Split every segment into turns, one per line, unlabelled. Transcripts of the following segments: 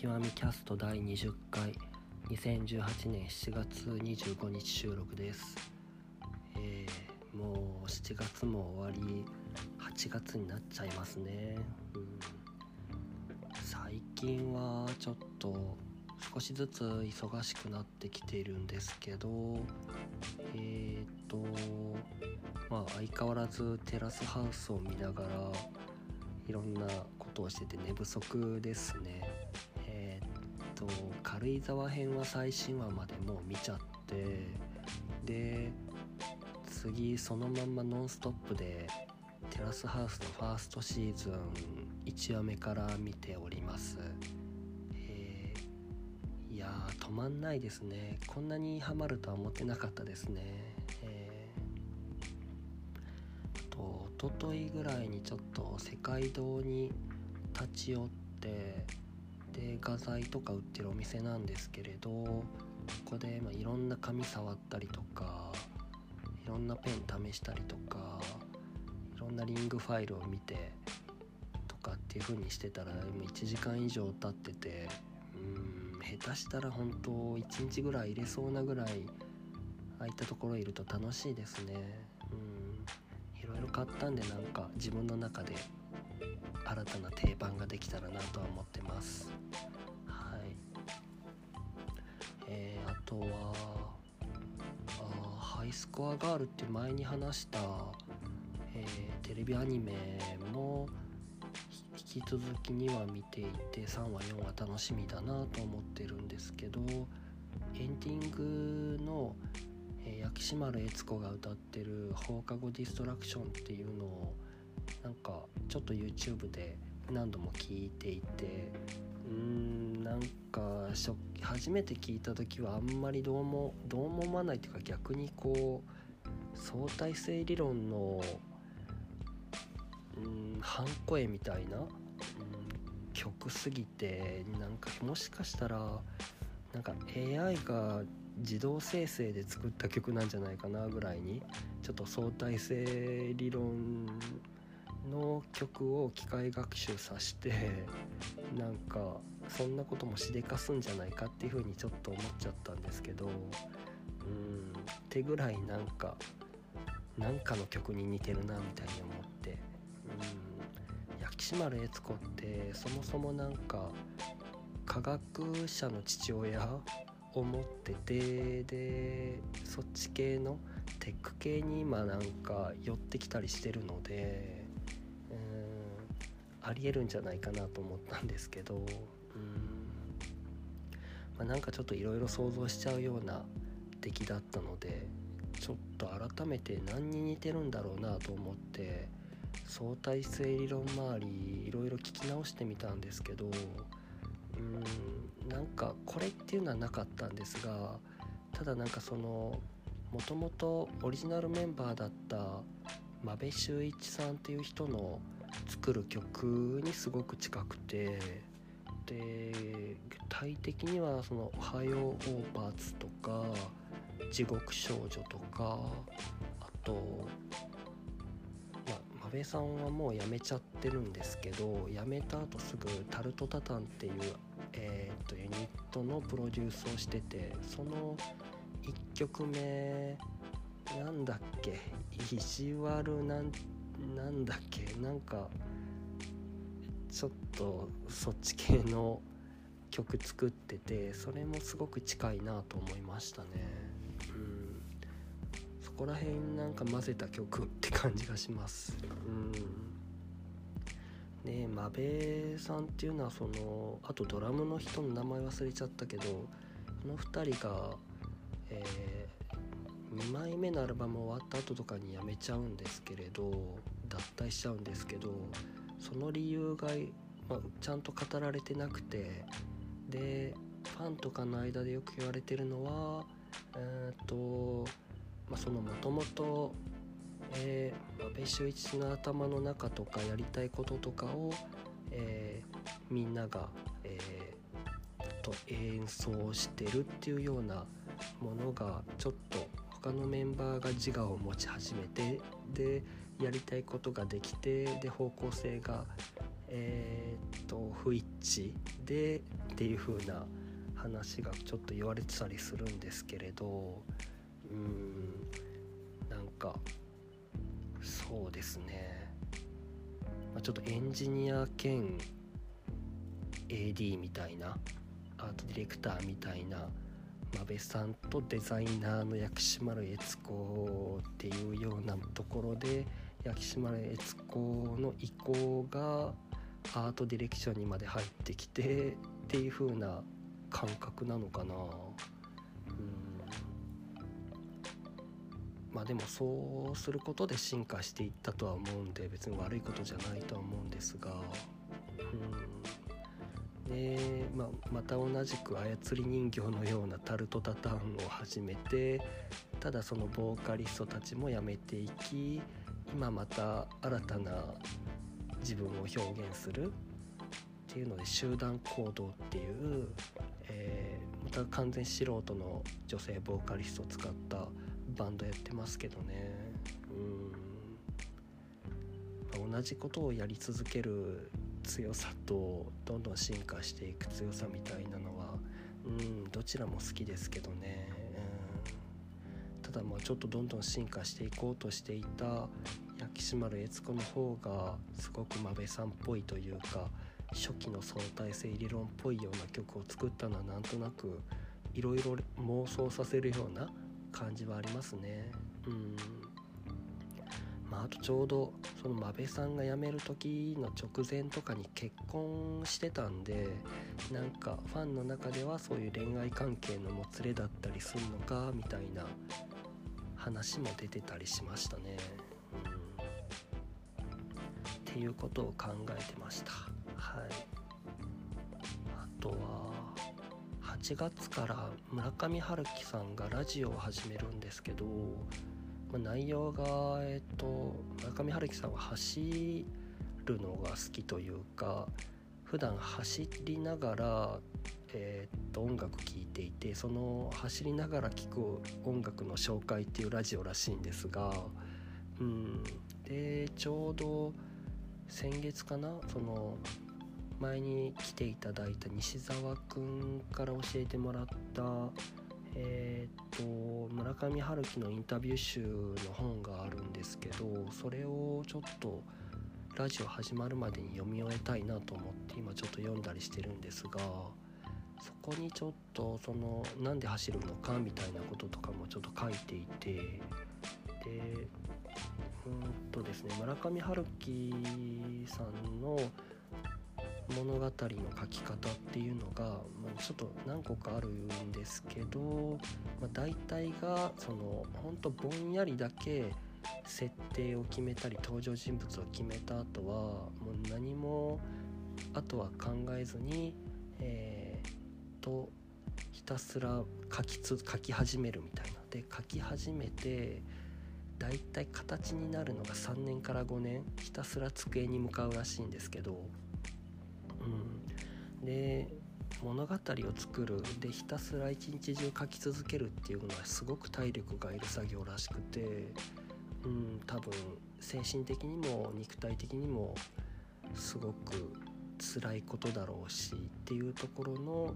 極みキャスト第20回。2018年7月25日収録です、えーもう7月も終わり8月になっちゃいますね、うん、最近はちょっと少しずつ忙しくなってきているんですけどえっ、とまあ相変わらずテラスハウスを見ながらいろんなことをしてて寝不足ですね、と軽井沢編は最新話までもう見ちゃってで次そのまんまノンストップでテラスハウスのファーストシーズン1話目から見ております、えーいやー止まんないですね。こんなにハマるとは思ってなかったですね。えーと一昨日ぐらいにちょっと世界堂に立ち寄ってで画材とか売ってるお店なんですけれどここで、まあ、いろんな紙触ったりとかいろんなペン試したりとかいろんなリングファイルを見てとかっていう風にしてたらもう1時間以上経っててうん下手したら本当1日ぐらい入れそうなぐらい空いたところいると楽しいですね。うんいろいろ買ったんでなんか自分の中で新たな定番ができたらなとは思ってます。はい。えー、あとはあハイスコアガールって前に話した、えーテレビアニメも引き続きには見ていて3話4話楽しみだなと思ってるんですけどエンディングの、えー薬師丸悦子が歌ってる「放課後ディストラクション」っていうのをなんかちょっと YouTube で何度も聞いていてうーんなんか初初めて聞いた時はあんまりどうもどうも思わないっていうか逆にこう相対性理論のうん半声みたいな、曲すぎてなんかもしかしたらなんか AI が自動生成で作った曲なんじゃないかなぐらいにちょっと相対性理論の曲を機械学習させてなんかそんなこともしでかすんじゃないかっていうふうにちょっと思っちゃったんですけどうんってぐらいなんかなんかの曲に似てるなみたいに思ってうん薬師丸悦子ってそもそもなんか科学者の父親を持っててでそっち系のテック系に今なんか寄ってきたりしてるのでありえるんじゃないかなと思ったんですけどうん、まあ、なんかちょっといろいろ想像しちゃうような出来だったのでちょっと改めて何に似てるんだろうなと思って相対性理論周りいろいろ聞き直してみたんですけどうんなんかこれっていうのはなかったんですがただなんかそのもともとオリジナルメンバーだった真部修一さんっていう人の作る曲にすごく近くてで具体的にはその「おはようオーパーツ」とか「地獄少女」とかあとまあ真部さんはもう辞めちゃってるんですけど辞めた後すぐタルトタタンっていう、えー、とユニットのプロデュースをしててその1曲目なんだっけ意地悪なんなんだっけ？なんかちょっとそっち系の曲作っててそれもすごく近いなと思いましたね。うん。そこら辺なんか混ぜた曲って感じがします。うん。で真部さんっていうのはそのあとドラムの人の名前忘れちゃったけどこの2人が、え2枚目のアルバム終わった後とかに辞めちゃうんですけれど脱退しちゃうんですけどその理由が、まあ、ちゃんと語られてなくてでファンとかの間でよく言われてるのはえーっと、まあ、そのもともとえー、安倍修一の頭の中とかやりたいこととかを、えーみんなが、えーと演奏してるっていうようなものがちょっと他のメンバーが自我を持ち始めてでやりたいことができてで方向性が、えーっと不一致でっていう風な話がちょっと言われてたりするんですけれどうんなんかそうですね、まあ、ちょっとエンジニア兼 AD みたいなアートディレクターみたいな真部さんとデザイナーの薬師丸悦子っていうようなところで薬師丸悦子の意向がアートディレクションにまで入ってきてっていう風な感覚なのかな。うん。まあでもそうすることで進化していったとは思うんで別に悪いことじゃないとは思うんですが。で、まあ、また同じく操り人形のようなタルトタタンを始めてただそのボーカリストたちも辞めていき今また新たな自分を表現するっていうので集団行動っていう、えー、また完全素人の女性ボーカリストを使ったバンドやってますけどね。うん。同じことをやり続ける強さとどんどん進化していく強さみたいなのはうんどちらも好きですけどね、うん、ただまあちょっとどんどん進化していこうとしていた薬師丸悦子の方がすごく真部さんっぽいというか初期の相対性理論っぽいような曲を作ったのはなんとなくいろいろ妄想させるような感じはありますね。うん。あ、あとちょうどその真部さんが辞める時の直前とかに結婚してたんでなんかファンの中ではそういう恋愛関係のもつれだったりするのかみたいな話も出てたりしましたね。うん、っていうことを考えてました。はいあとは8月から村上春樹さんがラジオを始めるんですけど、ま、内容がえっと村上春樹さんは走るのが好きというか普段走りながらえー、っと音楽聴いていてその走りながら聴く音楽の紹介っていうラジオらしいんですが、うん、でちょうど先月かなその前に来ていただいた西澤くんから教えてもらったえー、っと村上春樹のインタビュー集の本があるんですけどそれをちょっとラジオ始まるまでに読み終えたいなと思って今ちょっと読んだりしてるんですがそこにちょっとそのなんで走るのかみたいなこととかもちょっと書いていてでうんとですね村上春樹さんの物語の書き方っていうのが、まあ、ちょっと何個かあるんですけど、まあ、大体がそのほんとぼんやりだけ設定を決めたり登場人物を決めた後はもう何もあとは考えずにえー、とひたすら書きつ書き始めるみたいな。で書き始めてだいたい形になるのが3年から5年ひたすら机に向かうらしいんですけどうん、で物語を作る。でひたすら一日中書き続けるっていうのはすごく体力がいる作業らしくて、うん、多分精神的にも肉体的にもすごく辛いことだろうしっていうところの、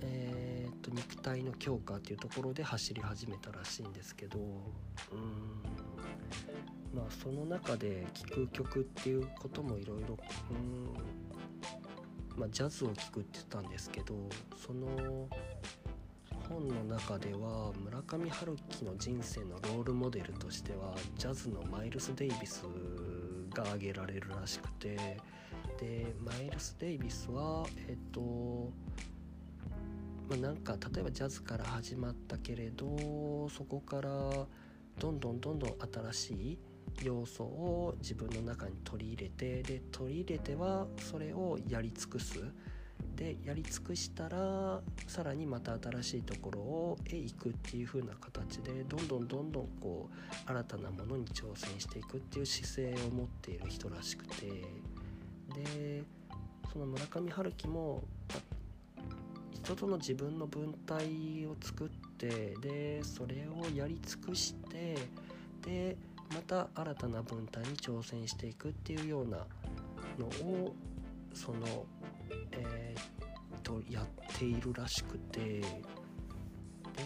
えーと、肉体の強化っていうところで走り始めたらしいんですけど、うん、まあその中で聴く曲っていうこともいろいろまあ、ジャズを聴くって言ったんですけどその本の中では村上春樹の人生のロールモデルとしてはジャズのマイルス・デイビスが挙げられるらしくてでマイルス・デイビスはえっとまあ、なんか例えばジャズから始まったけれどそこからどんどんどんどん新しい要素を自分の中に取り入れてで取り入れてはそれをやり尽くす。でやり尽くしたらさらにまた新しいところをへ行くっていう風な形でどんどんどんどんこう新たなものに挑戦していくっていう姿勢を持っている人らしくて。でその村上春樹も人との自分の文体を作ってでそれをやり尽くしてでまた新たな文体に挑戦していくっていうようなのをその、えー、とやっているらしくて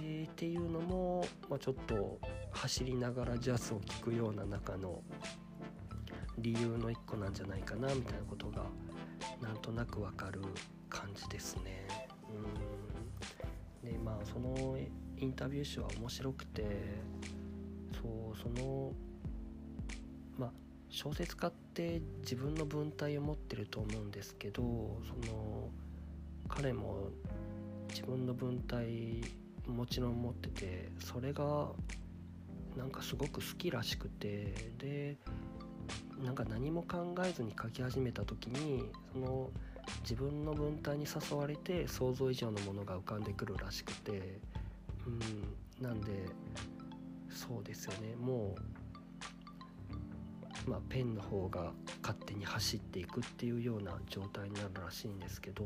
でっていうのも、まあ、ちょっと走りながらジャズを聴くような中の理由の一個なんじゃないかなみたいなことがなんとなくわかる感じですね。うんでまあそのインタビュー集は面白くてそうその小説家って自分の文体を持ってると思うんですけどその彼も自分の文体もちろん持っててそれがなんかすごく好きらしくてでなんか何も考えずに書き始めた時にその自分の文体に誘われて想像以上のものが浮かんでくるらしくてうんなんでそうですよね。もう、まあ、ペンの方が勝手に走っていくっていうような状態になるらしいんですけど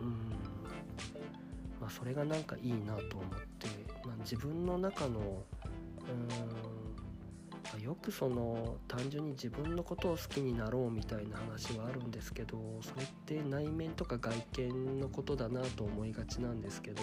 うん。まあ、それがなんかいいなと思って、まあ、自分の中のうんよくその単純に自分のことを好きになろうみたいな話はあるんですけどそれって内面とか外見のことだなと思いがちなんですけど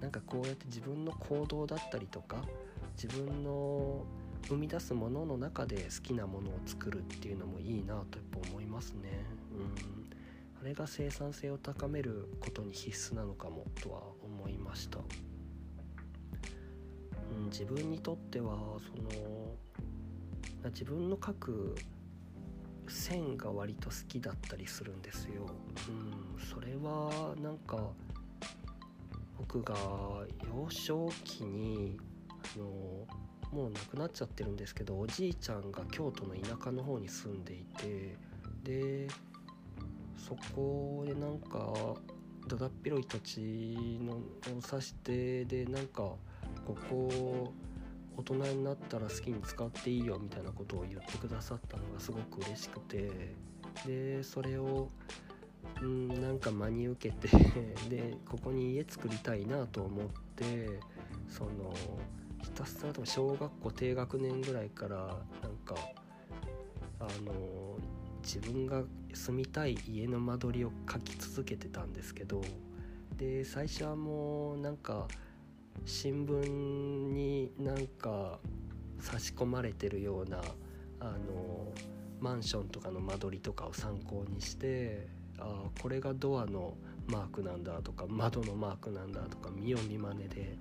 なんかこうやって自分の行動だったりとか自分の生み出すものの中で好きなものを作るっていうのもいいなとやっぱ思いますね。うん。あれが生産性を高めることに必須なのかもとは思いました、うん、自分にとってはその自分の描く線が割と好きだったりするんですよ、うん、それはなんか僕が幼少期にあのもう亡くなっちゃってるんですけどおじいちゃんが京都の田舎の方に住んでいてでそこでなんかだだっ広い土地のを指してでなんかここ大人になったら好きに使っていいよみたいなことを言ってくださったのがすごく嬉しくてでそれをんなんか真に受けてでここに家作りたいなと思ってそのひたすら小学校低学年ぐらいからなんかあの自分が住みたい家の間取りを書き続けてたんですけどで最初はもうなんか新聞になんか差し込まれてるようなあのマンションとかの間取りとかを参考にしてああこれがドアのマークなんだとか窓のマークなんだとか見よう見まねで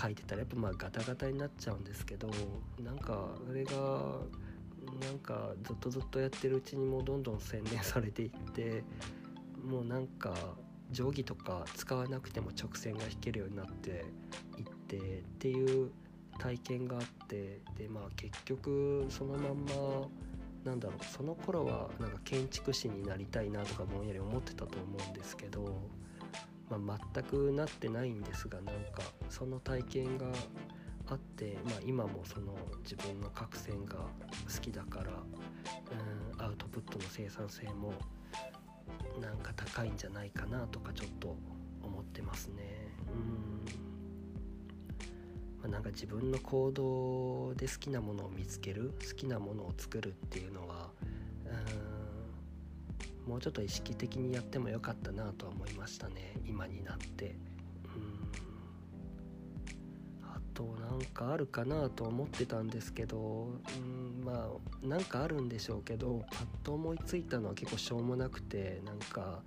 書いてたらやっぱまあガタガタになっちゃうんですけどなんかあれがなんかずっとずっとやってるうちにもうどんどん洗練されていってもうなんか定規とか使わなくても直線が引けるようになっていってっていう体験があってでまあ結局そのまんまなんだろうその頃はなんか建築士になりたいなとかぼんやり思ってたと思うんですけど、まあ、全くなってないんですがなんかその体験があって、まあ、今もその自分の角線が好きだからうんアウトプットの生産性もなんか高いんじゃないかなとかちょっと思ってますね。うんまあ、なんか自分の行動で好きなものを見つける好きなものを作るっていうのはもうちょっと意識的にやってもよかったなとは思いましたね。今になって。うん。あ。となんかあるかなと思ってたんですけど。うんまあなんかあるんでしょうけど。パッと思いついたのは結構しょうもなくて。なんか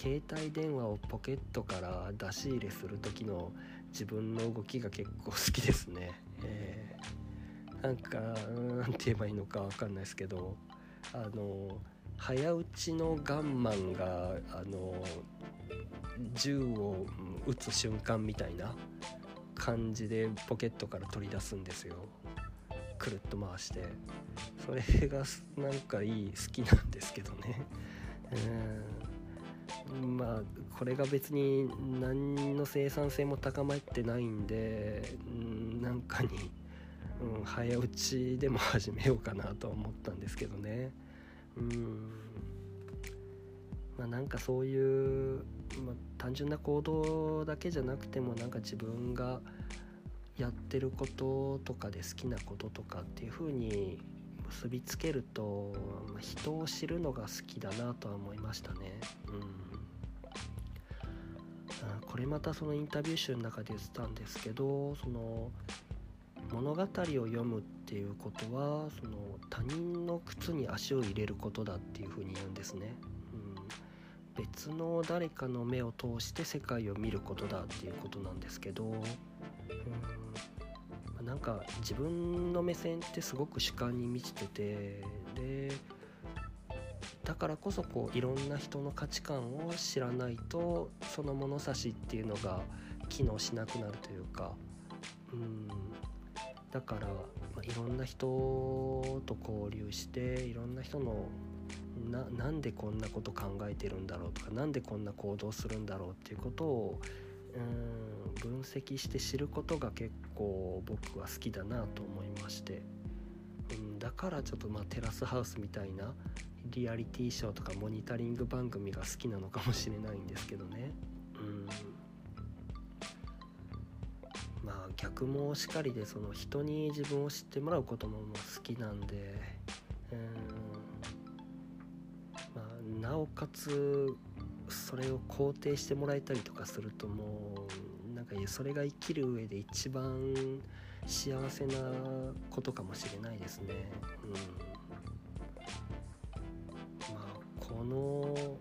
携帯電話をポケットから出し入れする時の自分の動きが結構好きですね。えー、なんか何て言えばいいのか分かんないですけど。あの早打ちのガンマンがあの銃を撃つ瞬間みたいな感じでポケットから取り出すんですよ。くるっと回して。それがなんかいい好きなんですけどね。うん。まあこれが別に何の生産性も高まってないんでんなんかに、うん、早打ちでも始めようかなと思ったんですけどね。うんまあなんかそういうまあ、単純な行動だけじゃなくてもなんか自分がやってることとかで好きなこととかっていう風に結びつけると、まあ、人を知るのが好きだなとは思いましたね。うんこれまたそのインタビュー集の中で言ってたんですけどその物語を読むっていうことはその他人の靴に足を入れることだっていうふうに言うんですね。うん、別の誰かの目を通して世界を見ることだっていうことなんですけど、うん、なんか自分の目線ってすごく主観に満ちててでだからこそこういろんな人の価値観を知らないとその物差しっていうのが機能しなくなるというかうん。だから、まあ、いろんな人と交流していろんな人のななんでこんなこと考えてるんだろうとか何でこんな行動するんだろうっていうことをうん分析して知ることが結構僕は好きだなと思いまして、うん、だからちょっとまあテラスハウスみたいなリアリティショーとかモニタリング番組が好きなのかもしれないんですけどね。まあ逆もしかりでその人に自分を知ってもらうことも好きなんでうん、まあ、なおかつそれを肯定してもらえたりとかするともうなんかそれが生きる上で一番幸せなことかもしれないですね。うん、まあこの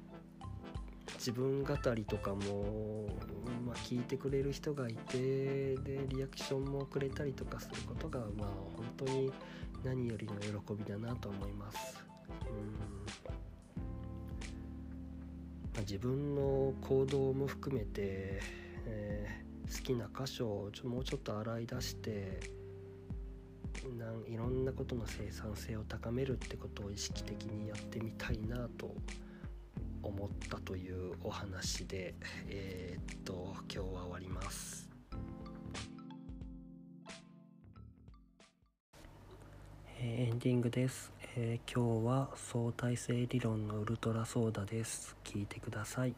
自分語りとかも、まあ、聞いてくれる人がいてでリアクションもくれたりとかすることがまあ本当に何よりの喜びだなと思います。うんまあ、自分の行動も含めて、えー、好きな箇所をもうちょっと洗い出してなんいろんなことの生産性を高めるってことを意識的にやってみたいなと思ったというお話でえー、っと今日は終わります。えー、エンディングです、えー、今日は相対性理論のウルトラソーダです。聞いてください。